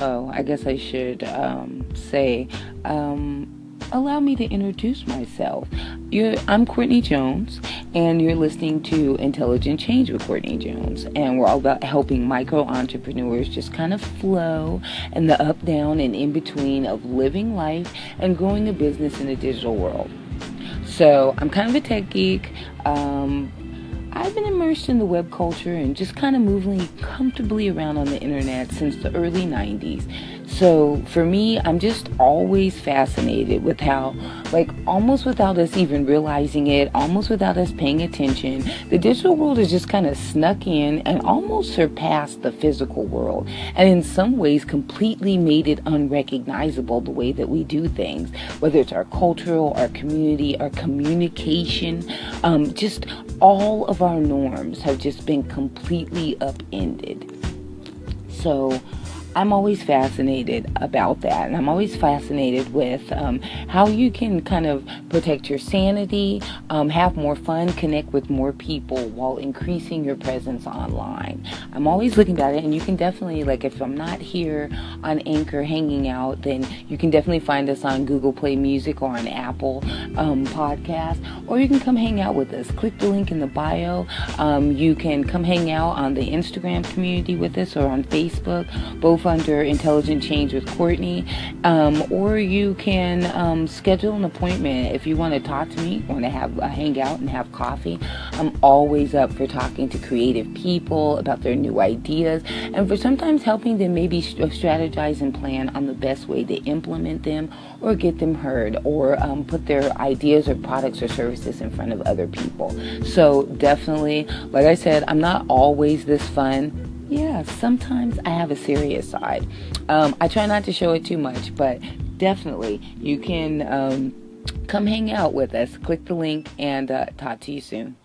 oh, I guess I should um, say, um, allow me to introduce myself. You're, I'm Courtney Jones, and you're listening to Intelligent Change with Courtney Jones. And we're all about helping micro entrepreneurs just kind of flow and the up, down, and in between of living life and growing a business in the digital world. So I'm kind of a tech geek. Um, I've been immersed in the web culture and just kind of moving comfortably around on the internet since the early 90s. So for me, I'm just always fascinated with how, like, almost without us even realizing it, almost without us paying attention, the digital world has just kind of snuck in and almost surpassed the physical world. And in some ways, completely made it unrecognizable the way that we do things, whether it's our cultural, our community, our communication, um, just all of our norms have just been completely upended. So, I'm always fascinated about that. And I'm always fascinated with um, how you can kind of protect your sanity, um, have more fun, connect with more people while increasing your presence online. I'm always looking at it, and you can definitely, like, if I'm not here on Anchor hanging out, then you can definitely find us on Google Play Music or on Apple um, Podcast, or you can come hang out with us. Click the link in the bio. Um, you can come hang out on the Instagram community with us or on Facebook. Both under Intelligent Change with Courtney, um, or you can um, schedule an appointment if you want to talk to me, want to have a hangout and have coffee. I'm always up for talking to creative people about their new ideas and for sometimes helping them maybe strategize and plan on the best way to implement them or get them heard or um, put their ideas or products or services in front of other people. So, definitely, like I said, I'm not always this fun yeah, sometimes I have a serious side. Um, I try not to show it too much, but definitely you can um, come hang out with us. Click the link and uh, talk to you soon.